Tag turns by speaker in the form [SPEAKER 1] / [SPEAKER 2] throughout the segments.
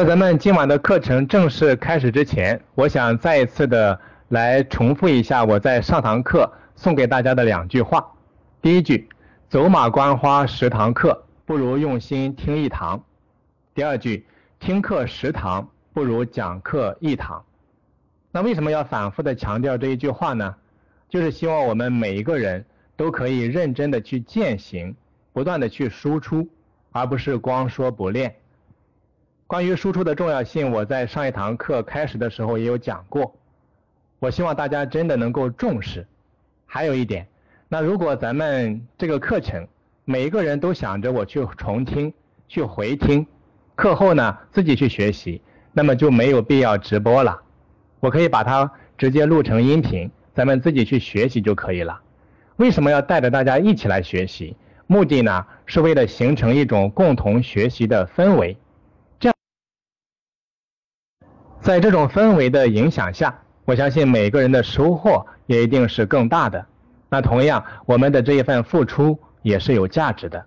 [SPEAKER 1] 在咱们今晚的课程正式开始之前，我想再一次的来重复一下我在上堂课送给大家的两句话。第一句：走马观花十堂课，不如用心听一堂。第二句：听课十堂，不如讲课一堂。那为什么要反复的强调这一句话呢？就是希望我们每一个人都可以认真的去践行，不断的去输出，而不是光说不练。关于输出的重要性，我在上一堂课开始的时候也有讲过。我希望大家真的能够重视。还有一点，那如果咱们这个课程每一个人都想着我去重听、去回听，课后呢自己去学习，那么就没有必要直播了。我可以把它直接录成音频，咱们自己去学习就可以了。为什么要带着大家一起来学习？目的呢是为了形成一种共同学习的氛围。在这种氛围的影响下，我相信每个人的收获也一定是更大的。那同样，我们的这一份付出也是有价值的。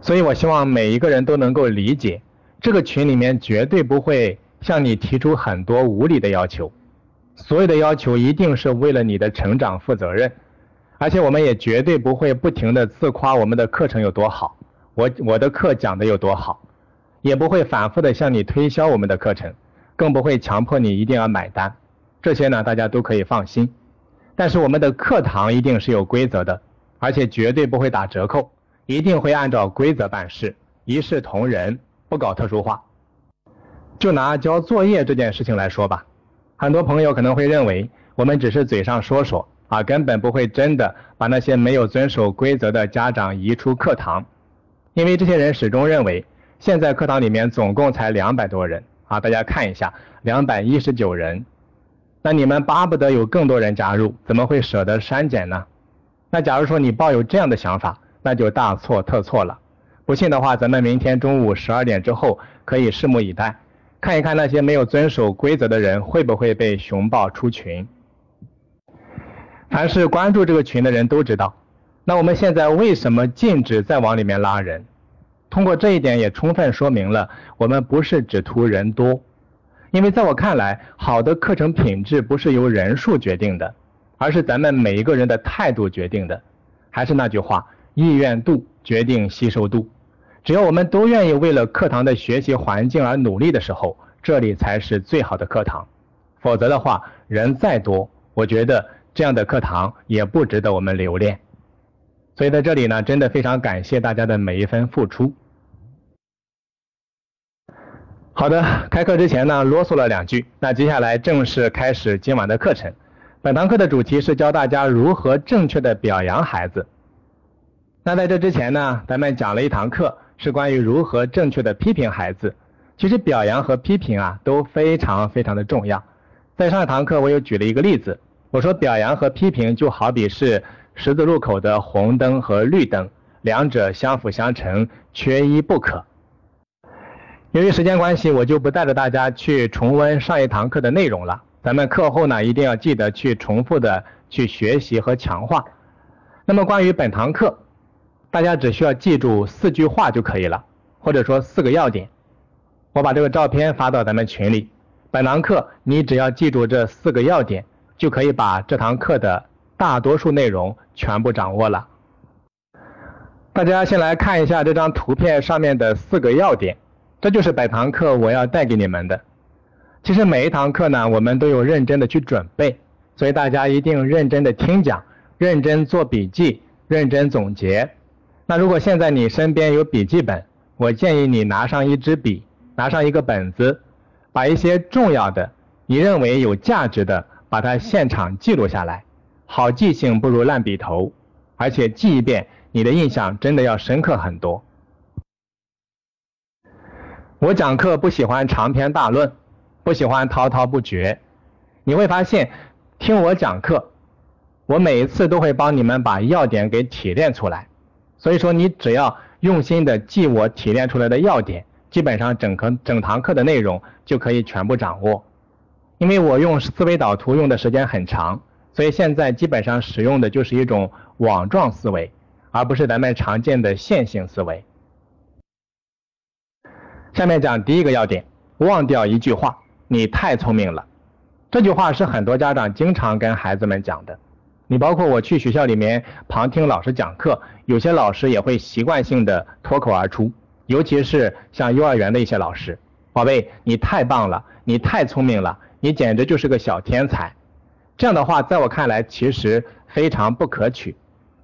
[SPEAKER 1] 所以我希望每一个人都能够理解，这个群里面绝对不会向你提出很多无理的要求，所有的要求一定是为了你的成长负责任。而且我们也绝对不会不停的自夸我们的课程有多好，我我的课讲的有多好。也不会反复的向你推销我们的课程，更不会强迫你一定要买单，这些呢大家都可以放心。但是我们的课堂一定是有规则的，而且绝对不会打折扣，一定会按照规则办事，一视同仁，不搞特殊化。就拿交作业这件事情来说吧，很多朋友可能会认为我们只是嘴上说说啊，根本不会真的把那些没有遵守规则的家长移出课堂，因为这些人始终认为。现在课堂里面总共才两百多人啊，大家看一下，两百一十九人。那你们巴不得有更多人加入，怎么会舍得删减呢？那假如说你抱有这样的想法，那就大错特错了。不信的话，咱们明天中午十二点之后可以拭目以待，看一看那些没有遵守规则的人会不会被熊抱出群。凡是关注这个群的人都知道，那我们现在为什么禁止再往里面拉人？通过这一点也充分说明了，我们不是只图人多，因为在我看来，好的课程品质不是由人数决定的，而是咱们每一个人的态度决定的。还是那句话，意愿度决定吸收度。只要我们都愿意为了课堂的学习环境而努力的时候，这里才是最好的课堂。否则的话，人再多，我觉得这样的课堂也不值得我们留恋。所以在这里呢，真的非常感谢大家的每一分付出。好的，开课之前呢，啰嗦了两句，那接下来正式开始今晚的课程。本堂课的主题是教大家如何正确的表扬孩子。那在这之前呢，咱们讲了一堂课，是关于如何正确的批评孩子。其实表扬和批评啊，都非常非常的重要。在上一堂课，我又举了一个例子，我说表扬和批评就好比是。十字路口的红灯和绿灯，两者相辅相成，缺一不可。由于时间关系，我就不带着大家去重温上一堂课的内容了。咱们课后呢，一定要记得去重复的去学习和强化。那么关于本堂课，大家只需要记住四句话就可以了，或者说四个要点。我把这个照片发到咱们群里。本堂课你只要记住这四个要点，就可以把这堂课的。大多数内容全部掌握了。大家先来看一下这张图片上面的四个要点，这就是本堂课我要带给你们的。其实每一堂课呢，我们都有认真的去准备，所以大家一定认真的听讲，认真做笔记，认真总结。那如果现在你身边有笔记本，我建议你拿上一支笔，拿上一个本子，把一些重要的、你认为有价值的，把它现场记录下来。好记性不如烂笔头，而且记一遍，你的印象真的要深刻很多。我讲课不喜欢长篇大论，不喜欢滔滔不绝。你会发现，听我讲课，我每一次都会帮你们把要点给提炼出来。所以说，你只要用心的记我提炼出来的要点，基本上整课整堂课的内容就可以全部掌握。因为我用思维导图用的时间很长。所以现在基本上使用的就是一种网状思维，而不是咱们常见的线性思维。下面讲第一个要点，忘掉一句话：你太聪明了。这句话是很多家长经常跟孩子们讲的。你包括我去学校里面旁听老师讲课，有些老师也会习惯性的脱口而出，尤其是像幼儿园的一些老师：“宝贝，你太棒了，你太聪明了，你简直就是个小天才。”这样的话，在我看来其实非常不可取。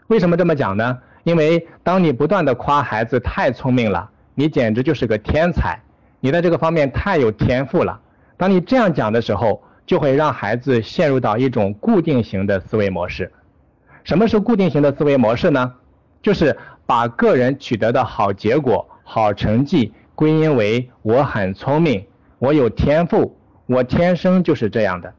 [SPEAKER 1] 为什么这么讲呢？因为当你不断的夸孩子太聪明了，你简直就是个天才，你在这个方面太有天赋了。当你这样讲的时候，就会让孩子陷入到一种固定型的思维模式。什么是固定型的思维模式呢？就是把个人取得的好结果、好成绩归因为我很聪明，我有天赋，我天生就是这样的。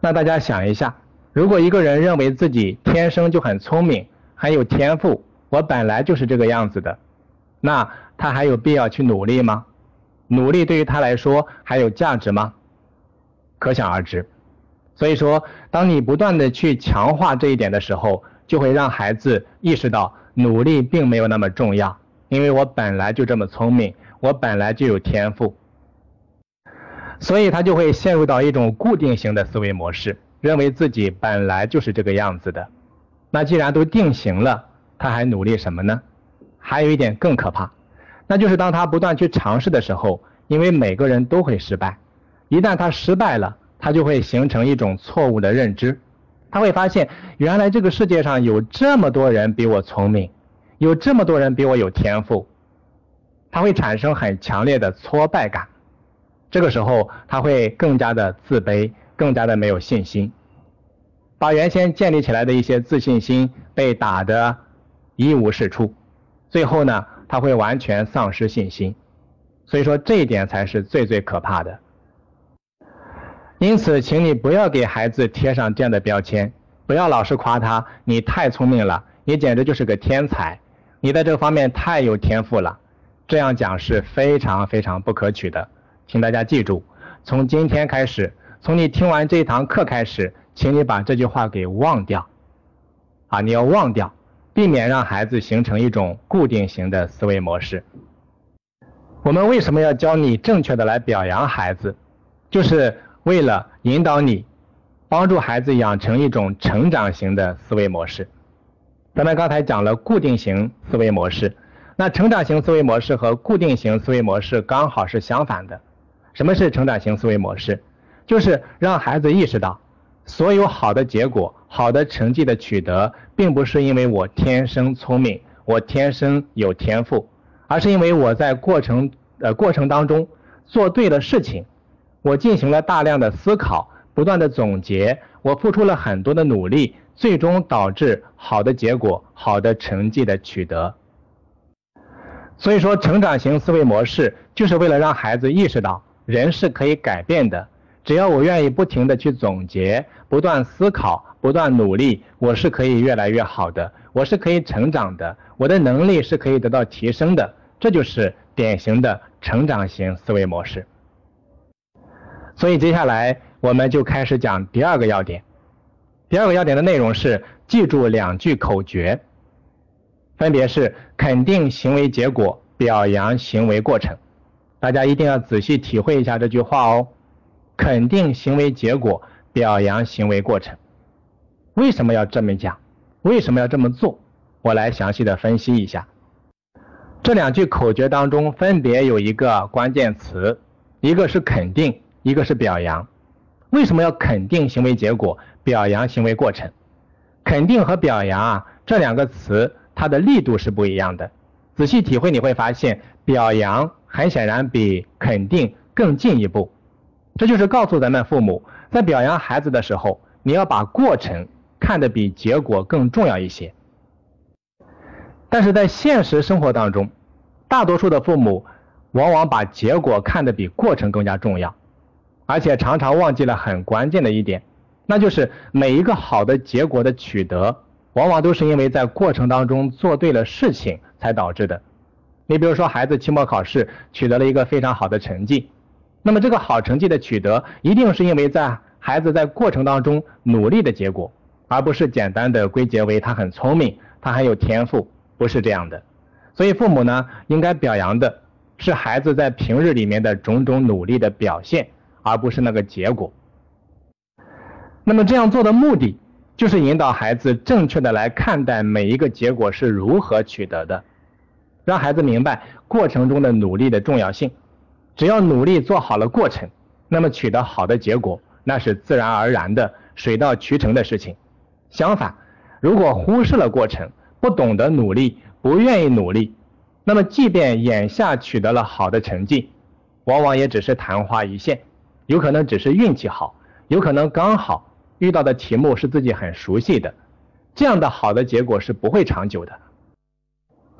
[SPEAKER 1] 那大家想一下，如果一个人认为自己天生就很聪明、很有天赋，我本来就是这个样子的，那他还有必要去努力吗？努力对于他来说还有价值吗？可想而知，所以说，当你不断的去强化这一点的时候，就会让孩子意识到努力并没有那么重要，因为我本来就这么聪明，我本来就有天赋，所以他就会陷入到一种固定型的思维模式，认为自己本来就是这个样子的。那既然都定型了，他还努力什么呢？还有一点更可怕，那就是当他不断去尝试的时候，因为每个人都会失败。一旦他失败了，他就会形成一种错误的认知，他会发现原来这个世界上有这么多人比我聪明，有这么多人比我有天赋，他会产生很强烈的挫败感，这个时候他会更加的自卑，更加的没有信心，把原先建立起来的一些自信心被打得一无是处，最后呢，他会完全丧失信心，所以说这一点才是最最可怕的。因此，请你不要给孩子贴上这样的标签，不要老是夸他，你太聪明了，你简直就是个天才，你在这方面太有天赋了。这样讲是非常非常不可取的，请大家记住，从今天开始，从你听完这一堂课开始，请你把这句话给忘掉，啊，你要忘掉，避免让孩子形成一种固定型的思维模式。我们为什么要教你正确的来表扬孩子？就是。为了引导你，帮助孩子养成一种成长型的思维模式。咱们刚才讲了固定型思维模式，那成长型思维模式和固定型思维模式刚好是相反的。什么是成长型思维模式？就是让孩子意识到，所有好的结果、好的成绩的取得，并不是因为我天生聪明，我天生有天赋，而是因为我在过程呃过程当中做对了事情。我进行了大量的思考，不断的总结，我付出了很多的努力，最终导致好的结果、好的成绩的取得。所以说，成长型思维模式就是为了让孩子意识到，人是可以改变的。只要我愿意不停的去总结、不断思考、不断努力，我是可以越来越好的，我是可以成长的，我的能力是可以得到提升的。这就是典型的成长型思维模式。所以接下来我们就开始讲第二个要点。第二个要点的内容是记住两句口诀，分别是肯定行为结果，表扬行为过程。大家一定要仔细体会一下这句话哦。肯定行为结果，表扬行为过程。为什么要这么讲？为什么要这么做？我来详细的分析一下。这两句口诀当中分别有一个关键词，一个是肯定。一个是表扬，为什么要肯定行为结果，表扬行为过程？肯定和表扬啊这两个词，它的力度是不一样的。仔细体会你会发现，表扬很显然比肯定更进一步。这就是告诉咱们父母，在表扬孩子的时候，你要把过程看得比结果更重要一些。但是在现实生活当中，大多数的父母往往把结果看得比过程更加重要。而且常常忘记了很关键的一点，那就是每一个好的结果的取得，往往都是因为在过程当中做对了事情才导致的。你比如说，孩子期末考试取得了一个非常好的成绩，那么这个好成绩的取得，一定是因为在孩子在过程当中努力的结果，而不是简单的归结为他很聪明，他很有天赋，不是这样的。所以父母呢，应该表扬的是孩子在平日里面的种种努力的表现，而不是那个结果。那么这样做的目的，就是引导孩子正确的来看待每一个结果是如何取得的，让孩子明白过程中的努力的重要性。只要努力做好了过程，那么取得好的结果，那是自然而然的、水到渠成的事情。相反，如果忽视了过程，不懂得努力，不愿意努力，那么即便眼下取得了好的成绩，往往也只是昙花一现，有可能只是运气好，有可能刚好遇到的题目是自己很熟悉的，这样的好的结果是不会长久的。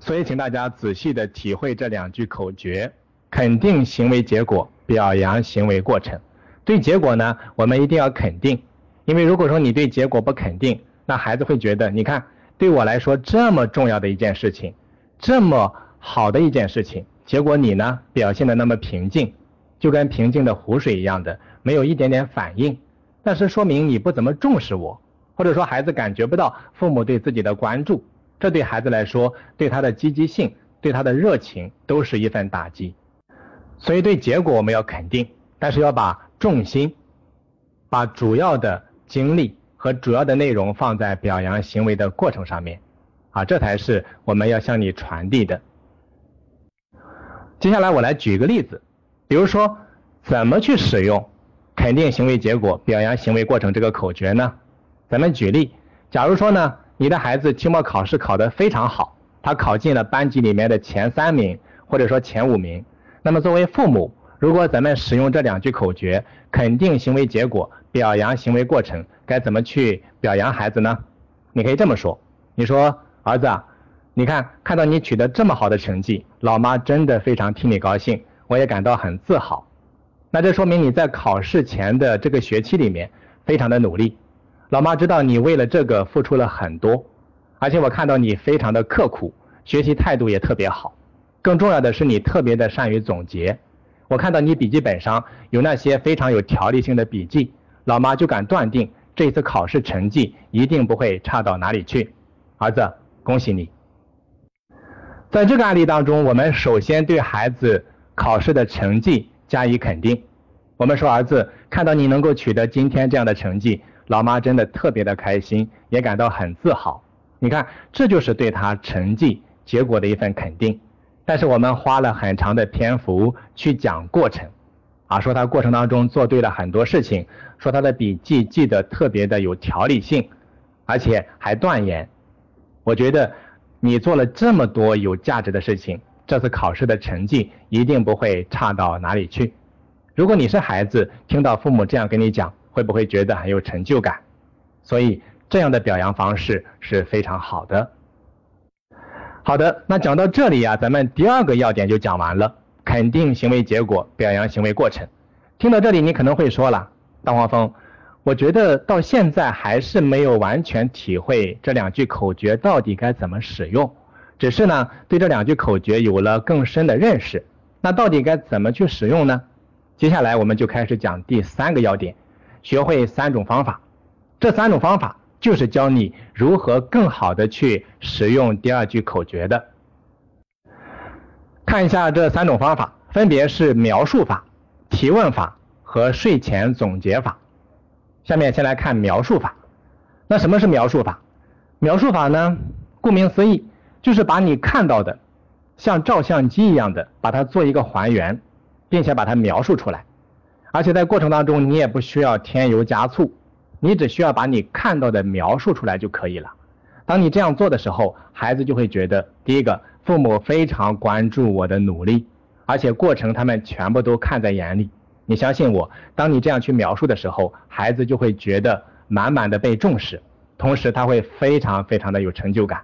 [SPEAKER 1] 所以，请大家仔细的体会这两句口诀：肯定行为结果，表扬行为过程。对结果呢，我们一定要肯定。因为如果说你对结果不肯定，那孩子会觉得，你看，对我来说这么重要的一件事情，这么好的一件事情，结果你呢表现的那么平静，就跟平静的湖水一样的，没有一点点反应，那是说明你不怎么重视我，或者说孩子感觉不到父母对自己的关注，这对孩子来说，对他的积极性，对他的热情都是一份打击。所以对结果我们要肯定，但是要把重心，把主要的。精力和主要的内容放在表扬行为的过程上面，啊，这才是我们要向你传递的。接下来我来举个例子，比如说怎么去使用肯定行为结果、表扬行为过程这个口诀呢？咱们举例，假如说呢，你的孩子期末考试考得非常好，他考进了班级里面的前三名，或者说前五名，那么作为父母，如果咱们使用这两句口诀，肯定行为结果。表扬行为过程该怎么去表扬孩子呢？你可以这么说：你说儿子，啊，你看看到你取得这么好的成绩，老妈真的非常替你高兴，我也感到很自豪。那这说明你在考试前的这个学期里面非常的努力，老妈知道你为了这个付出了很多，而且我看到你非常的刻苦，学习态度也特别好。更重要的是你特别的善于总结，我看到你笔记本上有那些非常有条理性的笔记。老妈就敢断定这次考试成绩一定不会差到哪里去，儿子，恭喜你！在这个案例当中，我们首先对孩子考试的成绩加以肯定。我们说，儿子，看到你能够取得今天这样的成绩，老妈真的特别的开心，也感到很自豪。你看，这就是对他成绩结果的一份肯定。但是我们花了很长的篇幅去讲过程。啊，说他过程当中做对了很多事情，说他的笔记记得特别的有条理性，而且还断言。我觉得你做了这么多有价值的事情，这次考试的成绩一定不会差到哪里去。如果你是孩子，听到父母这样跟你讲，会不会觉得很有成就感？所以这样的表扬方式是非常好的。好的，那讲到这里啊，咱们第二个要点就讲完了。肯定行为结果，表扬行为过程。听到这里，你可能会说了，大黄蜂，我觉得到现在还是没有完全体会这两句口诀到底该怎么使用，只是呢对这两句口诀有了更深的认识。那到底该怎么去使用呢？接下来我们就开始讲第三个要点，学会三种方法。这三种方法就是教你如何更好的去使用第二句口诀的。看一下这三种方法，分别是描述法、提问法和睡前总结法。下面先来看描述法。那什么是描述法？描述法呢，顾名思义，就是把你看到的，像照相机一样的，把它做一个还原，并且把它描述出来。而且在过程当中，你也不需要添油加醋，你只需要把你看到的描述出来就可以了。当你这样做的时候，孩子就会觉得，第一个。父母非常关注我的努力，而且过程他们全部都看在眼里。你相信我，当你这样去描述的时候，孩子就会觉得满满的被重视，同时他会非常非常的有成就感。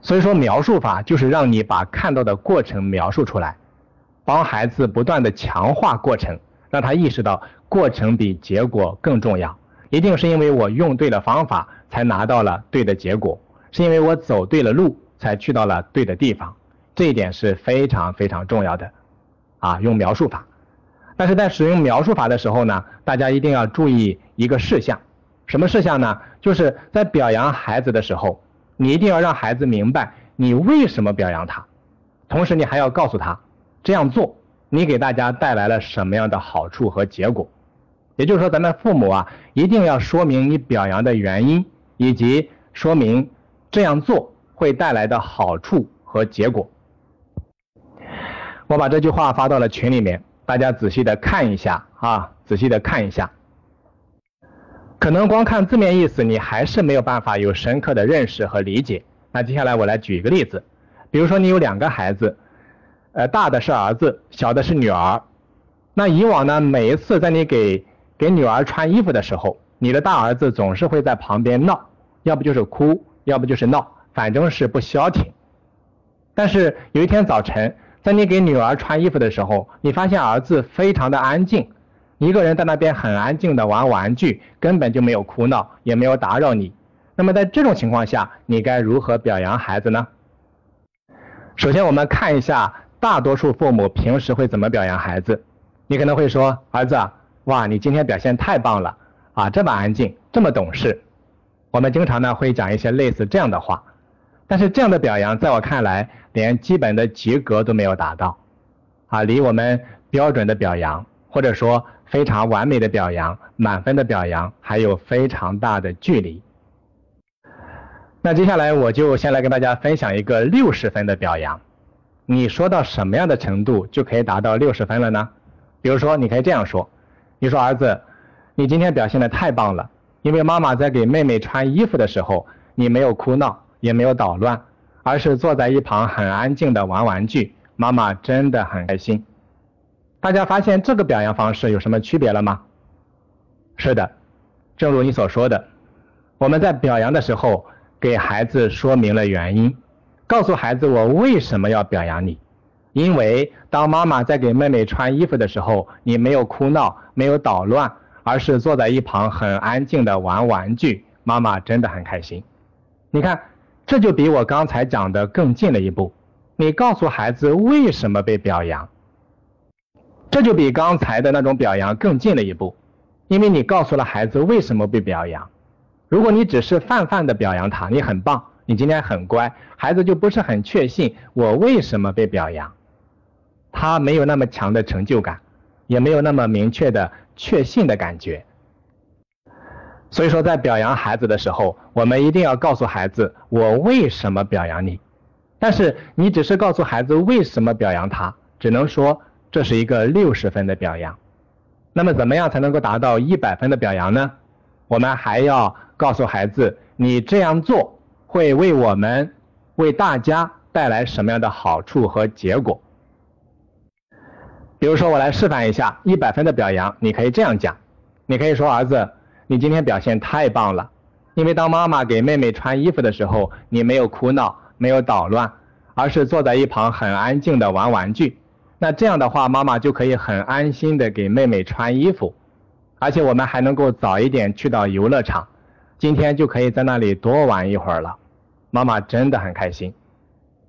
[SPEAKER 1] 所以说，描述法就是让你把看到的过程描述出来，帮孩子不断的强化过程，让他意识到过程比结果更重要。一定是因为我用对了方法，才拿到了对的结果。是因为我走对了路，才去到了对的地方，这一点是非常非常重要的，啊，用描述法。但是在使用描述法的时候呢，大家一定要注意一个事项，什么事项呢？就是在表扬孩子的时候，你一定要让孩子明白你为什么表扬他。同时你还要告诉他这样做你给大家带来了什么样的好处和结果。也就是说，咱们父母啊，一定要说明你表扬的原因，以及说明这样做会带来的好处和结果。我把这句话发到了群里面，大家仔细的看一下啊，仔细的看一下。可能光看字面意思，你还是没有办法有深刻的认识和理解。那接下来我来举一个例子，比如说你有两个孩子，呃，大的是儿子，小的是女儿。那以往呢，每一次在你给给女儿穿衣服的时候，你的大儿子总是会在旁边闹，要不就是哭，要不就是闹，反正是不消停。但是有一天早晨，在你给女儿穿衣服的时候，你发现儿子非常的安静，一个人在那边很安静的玩玩具，根本就没有哭闹，也没有打扰你。那么在这种情况下，你该如何表扬孩子呢？首先，我们看一下大多数父母平时会怎么表扬孩子。你可能会说，儿子。哇，你今天表现太棒了啊！这么安静，这么懂事。我们经常呢会讲一些类似这样的话，但是这样的表扬在我看来，连基本的及格都没有达到啊，离我们标准的表扬，或者说非常完美的表扬、满分的表扬，还有非常大的距离。那接下来我就先来跟大家分享一个六十分的表扬。你说到什么样的程度就可以达到六十分了呢？比如说，你可以这样说。你说儿子，你今天表现的太棒了，因为妈妈在给妹妹穿衣服的时候，你没有哭闹，也没有捣乱，而是坐在一旁很安静的玩玩具，妈妈真的很开心。大家发现这个表扬方式有什么区别了吗？是的，正如你所说的，我们在表扬的时候给孩子说明了原因，告诉孩子我为什么要表扬你。因为当妈妈在给妹妹穿衣服的时候，你没有哭闹，没有捣乱，而是坐在一旁很安静的玩玩具，妈妈真的很开心。你看，这就比我刚才讲的更近了一步。你告诉孩子为什么被表扬，这就比刚才的那种表扬更近了一步，因为你告诉了孩子为什么被表扬。如果你只是泛泛的表扬他，你很棒，你今天很乖，孩子就不是很确信我为什么被表扬。他没有那么强的成就感，也没有那么明确的确信的感觉。所以说，在表扬孩子的时候，我们一定要告诉孩子我为什么表扬你。但是你只是告诉孩子为什么表扬他，只能说这是一个六十分的表扬。那么怎么样才能够达到一百分的表扬呢？我们还要告诉孩子，你这样做会为我们、为大家带来什么样的好处和结果。比如说，我来示范一下一百分的表扬。你可以这样讲，你可以说：“儿子，你今天表现太棒了，因为当妈妈给妹妹穿衣服的时候，你没有哭闹，没有捣乱，而是坐在一旁很安静的玩玩具。那这样的话，妈妈就可以很安心的给妹妹穿衣服，而且我们还能够早一点去到游乐场，今天就可以在那里多玩一会儿了。妈妈真的很开心。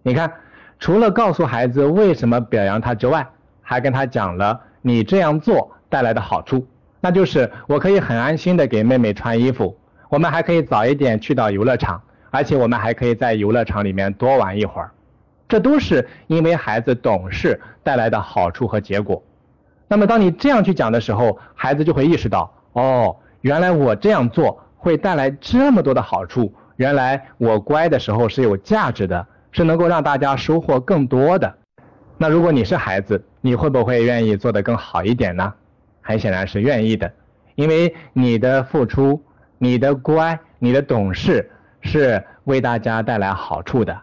[SPEAKER 1] 你看，除了告诉孩子为什么表扬他之外，还跟他讲了你这样做带来的好处，那就是我可以很安心的给妹妹穿衣服，我们还可以早一点去到游乐场，而且我们还可以在游乐场里面多玩一会儿，这都是因为孩子懂事带来的好处和结果。那么当你这样去讲的时候，孩子就会意识到，哦，原来我这样做会带来这么多的好处，原来我乖的时候是有价值的，是能够让大家收获更多的。那如果你是孩子，你会不会愿意做得更好一点呢？很显然是愿意的，因为你的付出、你的乖、你的懂事是为大家带来好处的，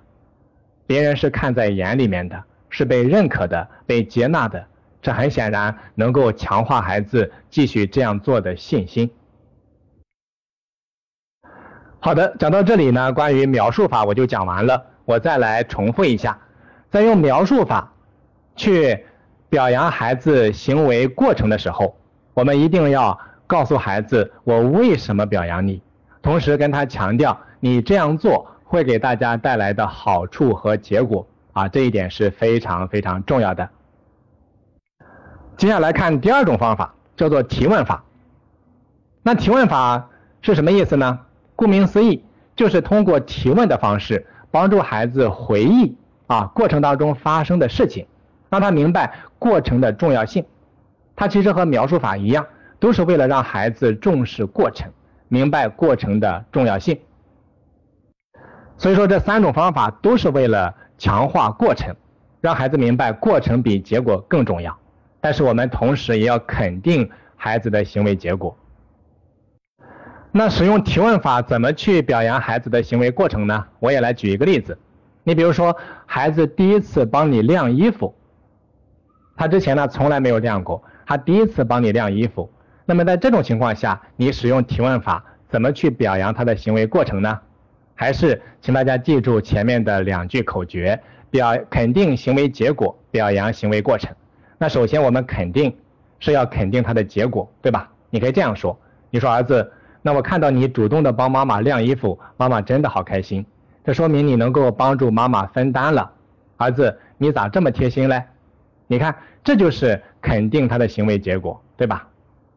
[SPEAKER 1] 别人是看在眼里面的，是被认可的、被接纳的，这很显然能够强化孩子继续这样做的信心。好的，讲到这里呢，关于描述法我就讲完了，我再来重复一下，在用描述法。去表扬孩子行为过程的时候，我们一定要告诉孩子我为什么表扬你，同时跟他强调你这样做会给大家带来的好处和结果啊，这一点是非常非常重要的。接下来看第二种方法，叫做提问法。那提问法是什么意思呢？顾名思义，就是通过提问的方式帮助孩子回忆啊，过程当中发生的事情，让他明白过程的重要性。它其实和描述法一样，都是为了让孩子重视过程，明白过程的重要性。所以说，这三种方法都是为了强化过程，让孩子明白过程比结果更重要。但是我们同时也要肯定孩子的行为结果。那使用提问法怎么去表扬孩子的行为过程呢？我也来举一个例子。你比如说，孩子第一次帮你晾衣服，他之前呢从来没有晾过，他第一次帮你晾衣服。那么在这种情况下，你使用提问法怎么去表扬他的行为过程呢？还是请大家记住前面的两句口诀：表肯定行为结果，表扬行为过程。那首先我们肯定是要肯定他的结果，对吧？你可以这样说：你说儿子。那我看到你主动的帮妈妈晾衣服，妈妈真的好开心。这说明你能够帮助妈妈分担了。儿子，你咋这么贴心嘞？你看，这就是肯定他的行为结果，对吧？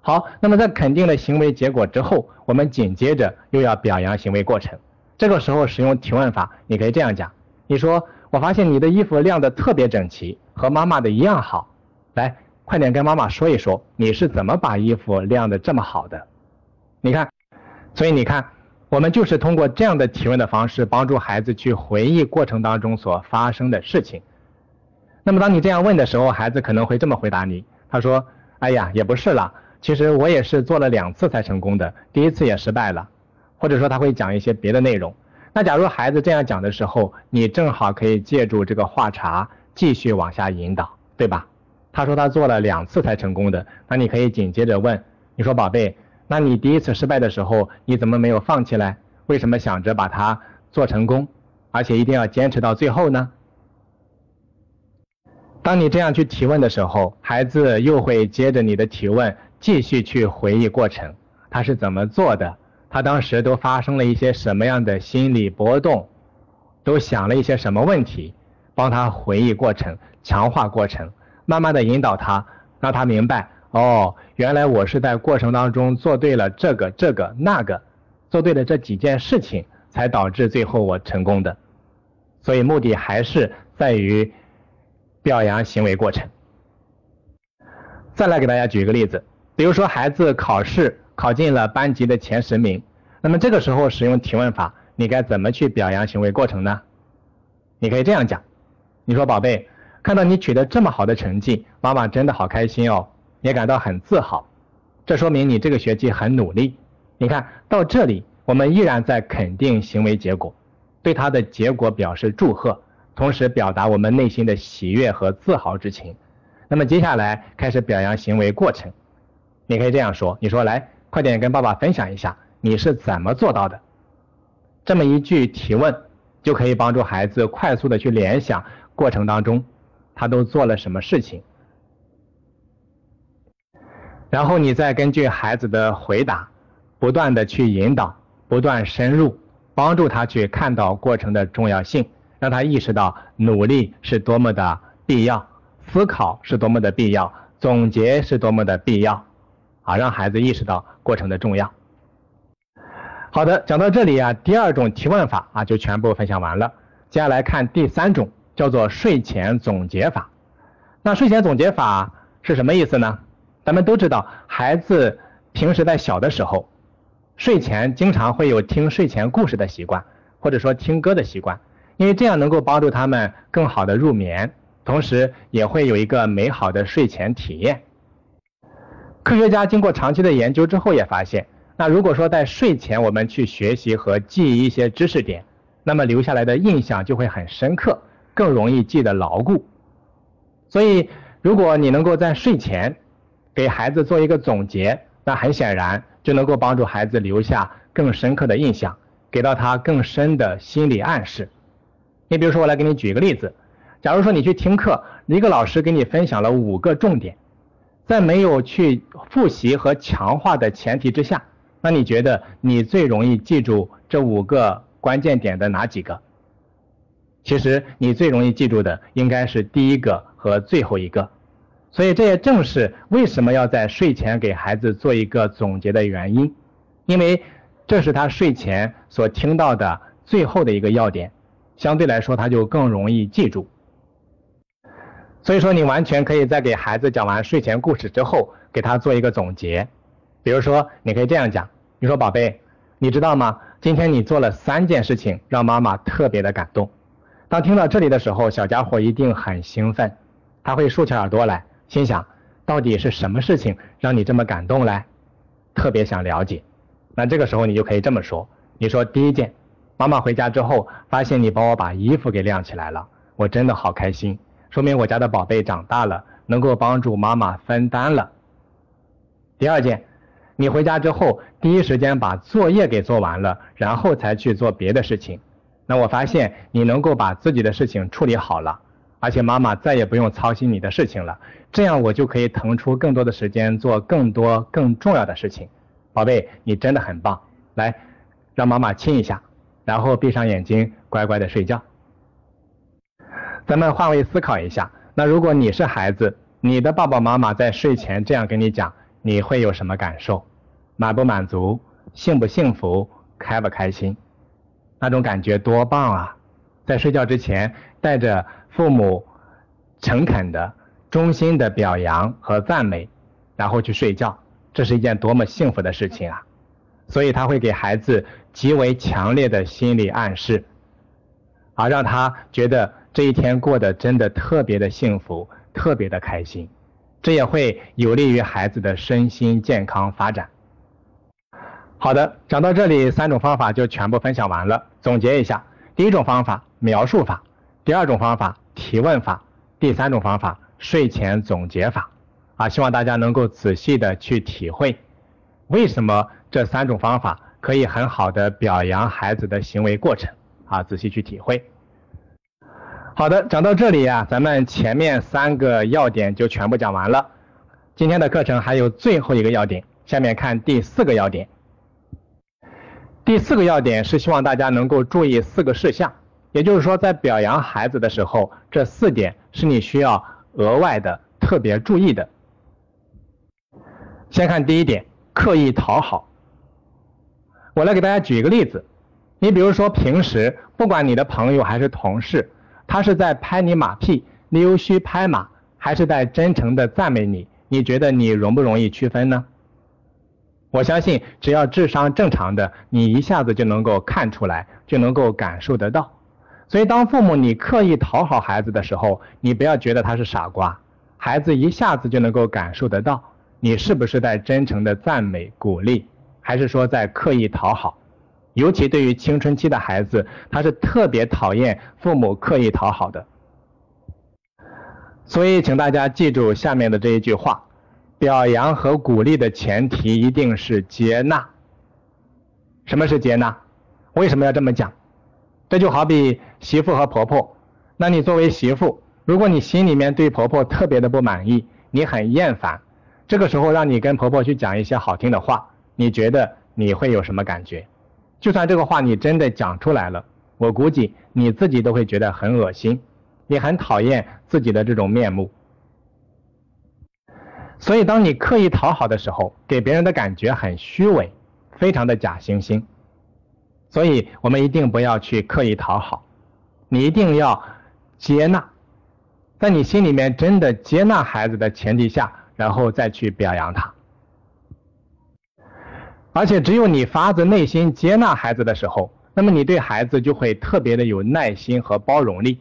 [SPEAKER 1] 好，那么在肯定了行为结果之后，我们紧接着又要表扬行为过程。这个时候使用提问法，你可以这样讲：你说，我发现你的衣服晾得特别整齐，和妈妈的一样好。来，快点跟妈妈说一说，你是怎么把衣服晾得这么好的？你看。所以你看，我们就是通过这样的提问的方式，帮助孩子去回忆过程当中所发生的事情。那么当你这样问的时候，孩子可能会这么回答你：他说，哎呀，也不是了，其实我也是做了两次才成功的，第一次也失败了。或者说他会讲一些别的内容。那假如孩子这样讲的时候，你正好可以借助这个话茬继续往下引导，对吧？他说他做了两次才成功的，那你可以紧接着问，你说宝贝。那你第一次失败的时候，你怎么没有放弃呢？为什么想着把它做成功，而且一定要坚持到最后呢？当你这样去提问的时候，孩子又会接着你的提问继续去回忆过程，他是怎么做的？他当时都发生了一些什么样的心理波动？都想了一些什么问题？帮他回忆过程，强化过程，慢慢的引导他，让他明白。哦，原来我是在过程当中做对了这个、这个、那个，做对了这几件事情，才导致最后我成功的。所以目的还是在于表扬行为过程。再来给大家举一个例子，比如说孩子考试考进了班级的前十名，那么这个时候使用提问法，你该怎么去表扬行为过程呢？你可以这样讲，你说宝贝，看到你取得这么好的成绩，妈妈真的好开心哦。也感到很自豪，这说明你这个学期很努力。你看到这里，我们依然在肯定行为结果，对他的结果表示祝贺，同时表达我们内心的喜悦和自豪之情。那么接下来开始表扬行为过程，你可以这样说：你说来，快点跟爸爸分享一下你是怎么做到的。这么一句提问，就可以帮助孩子快速的去联想过程当中他都做了什么事情。然后你再根据孩子的回答，不断的去引导，不断深入，帮助他去看到过程的重要性，让他意识到努力是多么的必要，思考是多么的必要，总结是多么的必要，啊，让孩子意识到过程的重要。好的，讲到这里啊，第二种提问法啊就全部分享完了。接下来看第三种，叫做睡前总结法。那睡前总结法是什么意思呢？咱们都知道，孩子平时在小的时候，睡前经常会有听睡前故事的习惯，或者说听歌的习惯，因为这样能够帮助他们更好的入眠，同时也会有一个美好的睡前体验。科学家经过长期的研究之后也发现，那如果说在睡前我们去学习和记忆一些知识点，那么留下来的印象就会很深刻，更容易记得牢固。所以，如果你能够在睡前，给孩子做一个总结，那很显然就能够帮助孩子留下更深刻的印象，给到他更深的心理暗示。你比如说，我来给你举一个例子，假如说你去听课，一个老师给你分享了五个重点，在没有去复习和强化的前提之下，那你觉得你最容易记住这五个关键点的哪几个？其实你最容易记住的应该是第一个和最后一个。所以这也正是为什么要在睡前给孩子做一个总结的原因，因为这是他睡前所听到的最后的一个要点，相对来说他就更容易记住。所以说，你完全可以在给孩子讲完睡前故事之后，给他做一个总结。比如说，你可以这样讲：你说宝贝，你知道吗？今天你做了三件事情，让妈妈特别的感动。当听到这里的时候，小家伙一定很兴奋，他会竖起耳朵来，心想：到底是什么事情让你这么感动嘞？特别想了解。那这个时候你就可以这么说：你说第一件，妈妈回家之后发现你帮我把衣服给晾起来了，我真的好开心。说明我家的宝贝长大了，能够帮助妈妈分担了。第二件，你回家之后第一时间把作业给做完了，然后才去做别的事情。那我发现你能够把自己的事情处理好了，而且妈妈再也不用操心你的事情了。这样我就可以腾出更多的时间做更多更重要的事情。宝贝，你真的很棒。来，让妈妈亲一下，然后闭上眼睛，乖乖的睡觉。咱们换位思考一下，那如果你是孩子，你的爸爸妈妈在睡前这样跟你讲，你会有什么感受？满不满足？幸不幸福？开不开心？那种感觉多棒啊！在睡觉之前，带着父母诚恳的、衷心的表扬和赞美，然后去睡觉，这是一件多么幸福的事情啊！所以他会给孩子极为强烈的心理暗示，而让他觉得。这一天过得真的特别的幸福，特别的开心，这也会有利于孩子的身心健康发展。好的，讲到这里，三种方法就全部分享完了。总结一下：第一种方法描述法，第二种方法提问法，第三种方法睡前总结法。啊，希望大家能够仔细的去体会，为什么这三种方法可以很好的表扬孩子的行为过程。啊，仔细去体会。好的，讲到这里呀，咱们前面三个要点就全部讲完了。今天的课程还有最后一个要点，下面看第四个要点。第四个要点是希望大家能够注意四个事项，也就是说，在表扬孩子的时候，这四点是你需要额外的特别注意的。先看第一点，刻意讨好。我来给大家举一个例子，你比如说平时不管你的朋友还是同事。他是在拍你马屁、溜须拍马，还是在真诚的赞美你？你觉得你容不容易区分呢？我相信，只要智商正常的，你一下子就能够看出来，就能够感受得到。所以，当父母你刻意讨好孩子的时候，你不要觉得他是傻瓜，孩子一下子就能够感受得到，你是不是在真诚的赞美、鼓励，还是说在刻意讨好？尤其对于青春期的孩子，他是特别讨厌父母刻意讨好的。所以，请大家记住下面的这一句话：表扬和鼓励的前提一定是接纳。什么是接纳？为什么要这么讲？这就好比媳妇和婆婆。那你作为媳妇，如果你心里面对婆婆特别的不满意，你很厌烦，这个时候让你跟婆婆去讲一些好听的话，你觉得你会有什么感觉？就算这个话你真的讲出来了，我估计你自己都会觉得很恶心，你很讨厌自己的这种面目。所以，当你刻意讨好的时候，给别人的感觉很虚伪，非常的假惺惺。所以我们一定不要去刻意讨好，你一定要接纳，在你心里面真的接纳孩子的前提下，然后再去表扬他。而且只有你发自内心接纳孩子的时候，那么你对孩子就会特别的有耐心和包容力。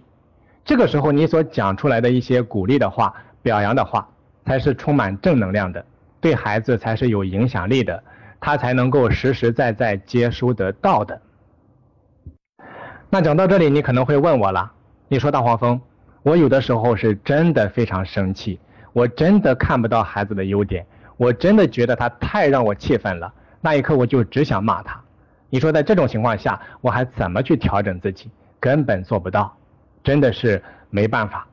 [SPEAKER 1] 这个时候你所讲出来的一些鼓励的话、表扬的话，才是充满正能量的，对孩子才是有影响力的，他才能够实实在在接收得到的。那讲到这里，你可能会问我了，你说大黄蜂，我有的时候是真的非常生气，我真的看不到孩子的优点，我真的觉得他太让我气愤了。那一刻我就只想骂他，你说在这种情况下我还怎么去调整自己？根本做不到，真的是没办法。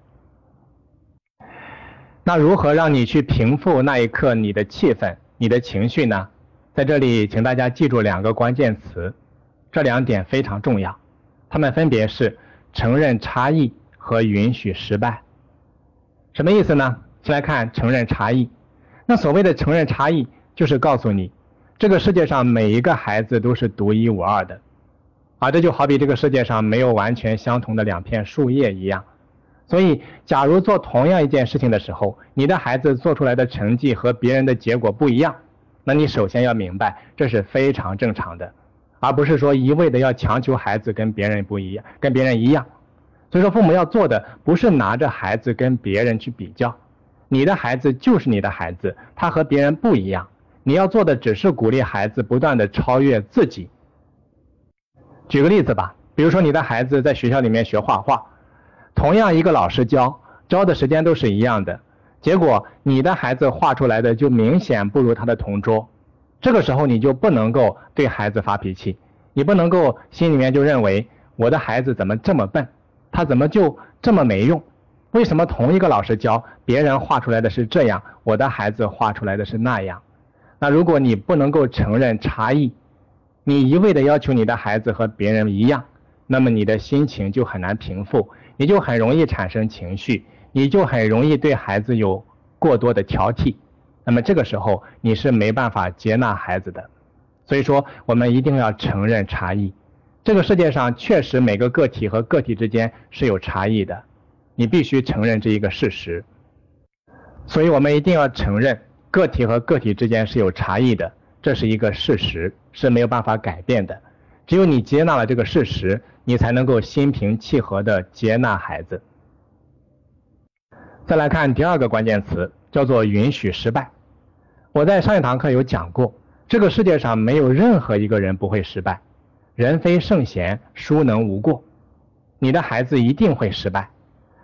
[SPEAKER 1] 那如何让你去平复那一刻你的气氛、你的情绪呢？在这里，请大家记住两个关键词，这两点非常重要，它们分别是承认差异和允许失败。什么意思呢？先来看承认差异。那所谓的承认差异，就是告诉你。这个世界上每一个孩子都是独一无二的，啊，这就好比这个世界上没有完全相同的两片树叶一样。所以，假如做同样一件事情的时候，你的孩子做出来的成绩和别人的结果不一样，那你首先要明白这是非常正常的，而不是说一味的要强求孩子跟别人不一样，跟别人一样。所以说，父母要做的不是拿着孩子跟别人去比较，你的孩子就是你的孩子，他和别人不一样。你要做的只是鼓励孩子不断的超越自己。举个例子吧，比如说你的孩子在学校里面学画画，同样一个老师教，教的时间都是一样的，结果你的孩子画出来的就明显不如他的同桌。这个时候你就不能够对孩子发脾气，你不能够心里面就认为我的孩子怎么这么笨。他怎么就这么没用？为什么同一个老师教，别人画出来的是这样，我的孩子画出来的是那样？那如果你不能够承认差异，你一味的要求你的孩子和别人一样，那么你的心情就很难平复，你就很容易产生情绪，你就很容易对孩子有过多的挑剔。那么这个时候你是没办法接纳孩子的。所以说，我们一定要承认差异。这个世界上确实每个个体和个体之间是有差异的，你必须承认这一个事实。所以我们一定要承认个体和个体之间是有差异的，这是一个事实，是没有办法改变的。只有你接纳了这个事实，你才能够心平气和地接纳孩子。再来看第二个关键词，叫做允许失败。我在上一堂课有讲过，这个世界上没有任何一个人不会失败。人非圣贤，孰能无过？你的孩子一定会失败。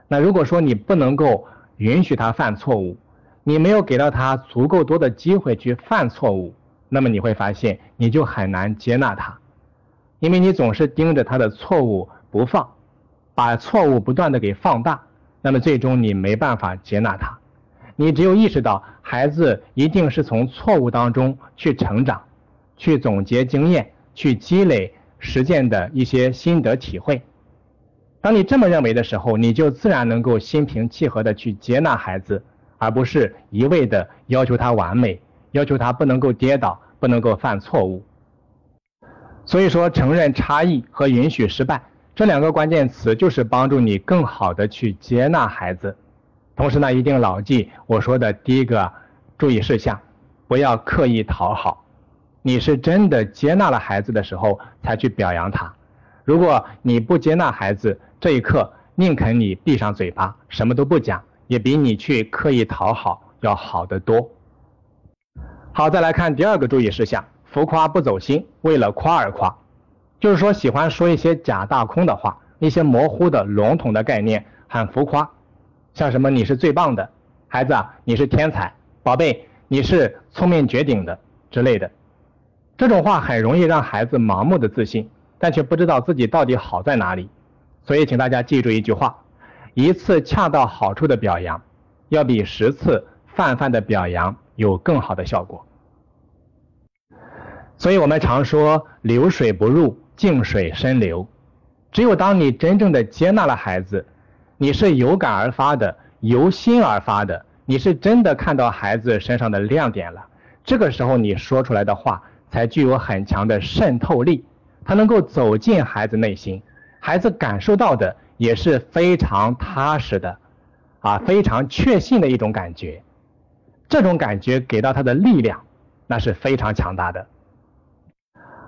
[SPEAKER 1] 那如果说你不能够允许他犯错误，你没有给到他足够多的机会去犯错误，那么你会发现你就很难接纳他，因为你总是盯着他的错误不放，把错误不断的给放大，那么最终你没办法接纳他。你只有意识到孩子一定是从错误当中去成长，去总结经验，去积累。实践的一些心得体会。当你这么认为的时候，你就自然能够心平气和的去接纳孩子，而不是一味的要求他完美，要求他不能够跌倒，不能够犯错误。所以说，承认差异和允许失败这两个关键词，就是帮助你更好的去接纳孩子。同时呢，一定牢记我说的第一个注意事项，不要刻意讨好。你是真的接纳了孩子的时候才去表扬他，如果你不接纳孩子，这一刻宁肯你闭上嘴巴，什么都不讲，也比你去刻意讨好要好得多。好，再来看第二个注意事项：浮夸不走心，为了夸而夸，就是说喜欢说一些假大空的话，一些模糊的笼统的概念，很浮夸，像什么你是最棒的，孩子啊你是天才，宝贝你是聪明绝顶的之类的。这种话很容易让孩子盲目的自信，但却不知道自己到底好在哪里。所以，请大家记住一句话：一次恰到好处的表扬，要比十次泛泛的表扬有更好的效果。所以我们常说“流水不入，静水深流”。只有当你真正的接纳了孩子，你是有感而发的，由心而发的，你是真的看到孩子身上的亮点了。这个时候，你说出来的话。才具有很强的渗透力，它能够走进孩子内心，孩子感受到的也是非常踏实的，啊，非常确信的一种感觉，这种感觉给到他的力量，那是非常强大的。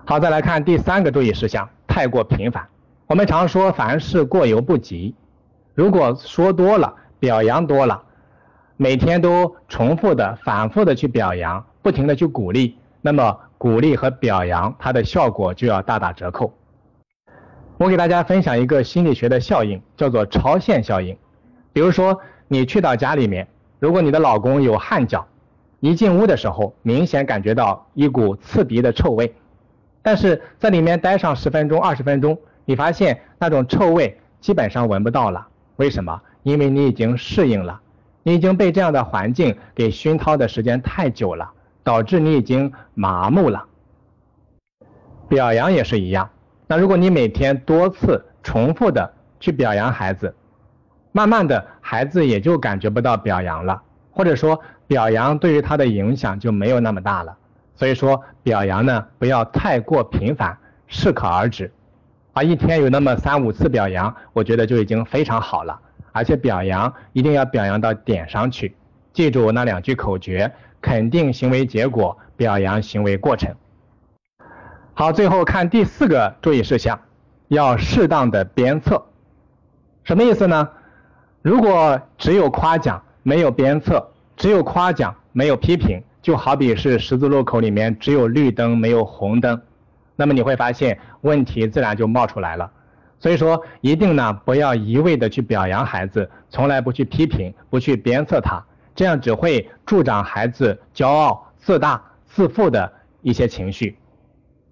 [SPEAKER 1] 好，再来看第三个注意事项，太过频繁。我们常说凡事过犹不及，如果说多了，表扬多了，每天都重复的、反复的去表扬，不停的去鼓励，那么。鼓励和表扬，它的效果就要大打折扣。我给大家分享一个心理学的效应，叫做超限效应。比如说，你去到家里面，如果你的老公有汗脚，一进屋的时候，明显感觉到一股刺鼻的臭味，但是在里面待上十分钟、二十分钟，你发现那种臭味基本上闻不到了。为什么？因为你已经适应了，你已经被这样的环境给熏陶的时间太久了。导致你已经麻木了。表扬也是一样。那如果你每天多次重复的去表扬孩子，慢慢的孩子也就感觉不到表扬了，或者说表扬对于他的影响就没有那么大了。所以说表扬呢，不要太过频繁，适可而止。啊，一天有那么三五次表扬，我觉得就已经非常好了。而且表扬一定要表扬到点上去，记住那两句口诀：肯定行为结果，表扬行为过程。好，最后看第四个注意事项，要适当的鞭策。什么意思呢？如果只有夸奖没有鞭策，只有夸奖没有批评，就好比是十字路口里面只有绿灯没有红灯，那么你会发现问题自然就冒出来了。所以说，一定呢不要一味的去表扬孩子，从来不去批评，不去鞭策他，这样只会助长孩子骄傲、自大、自负的一些情绪，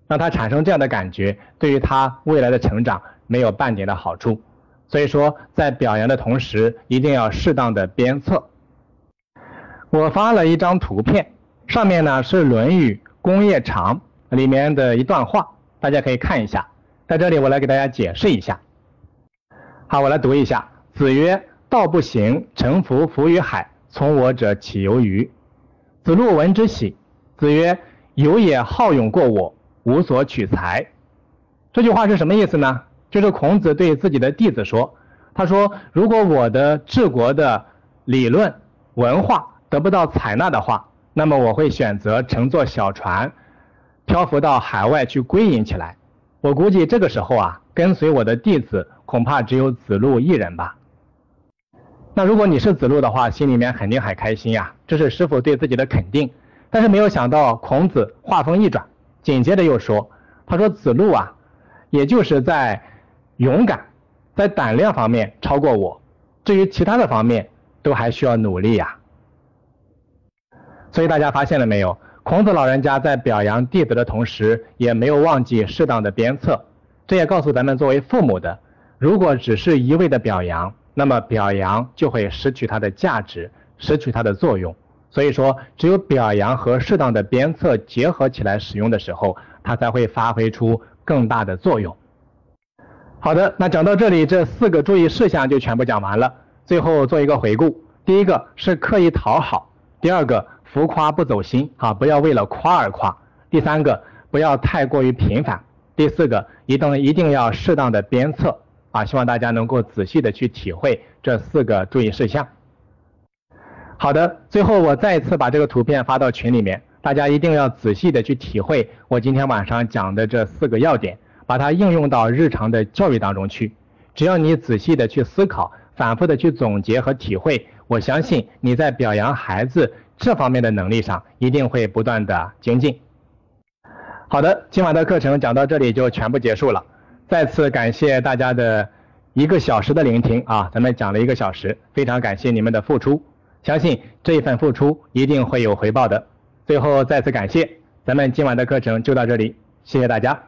[SPEAKER 1] 让他产生这样的感觉，对于他未来的成长没有半点的好处。所以说，在表扬的同时，一定要适当的鞭策。我发了一张图片，上面呢是《论语·公冶长》里面的一段话，大家可以看一下。在这里，我来给大家解释一下。好，我来读一下：子曰：“道不行，臣服浮于海，从我者岂由鱼？”子路闻之喜。子曰：“有也好勇过我，无所取材。”这句话是什么意思呢？就是孔子对自己的弟子说：“他说，如果我的治国的理论文化得不到采纳的话，那么我会选择乘坐小船，漂浮到海外去归隐起来。我估计这个时候啊，跟随我的弟子恐怕只有子路一人吧。那如果你是子路的话，心里面肯定很开心呀，这是师傅对自己的肯定。但是没有想到，孔子话锋一转，紧接着又说：他说子路啊，也就是在。”勇敢，在胆量方面超过我，至于其他的方面，都还需要努力呀。所以大家发现了没有？孔子老人家在表扬弟子的同时，也没有忘记适当的鞭策。这也告诉咱们作为父母的，如果只是一味的表扬，那么表扬就会失去它的价值，失去它的作用。所以说，只有表扬和适当的鞭策结合起来使用的时候，它才会发挥出更大的作用。好的，那讲到这里，这四个注意事项就全部讲完了。最后做一个回顾：第一个是刻意讨好；第二个浮夸不走心，啊，不要为了夸而夸；第三个不要太过于频繁；第四个一定一定要适当的鞭策，啊，希望大家能够仔细的去体会这四个注意事项。好的，最后我再一次把这个图片发到群里面，大家一定要仔细的去体会我今天晚上讲的这四个要点。把它应用到日常的教育当中去，只要你仔细的去思考，反复的去总结和体会，我相信你在表扬孩子这方面的能力上一定会不断的精进。好的，今晚的课程讲到这里就全部结束了，再次感谢大家的一个小时的聆听啊，咱们讲了一个小时，非常感谢你们的付出，相信这一份付出一定会有回报的。最后再次感谢，咱们今晚的课程就到这里，谢谢大家。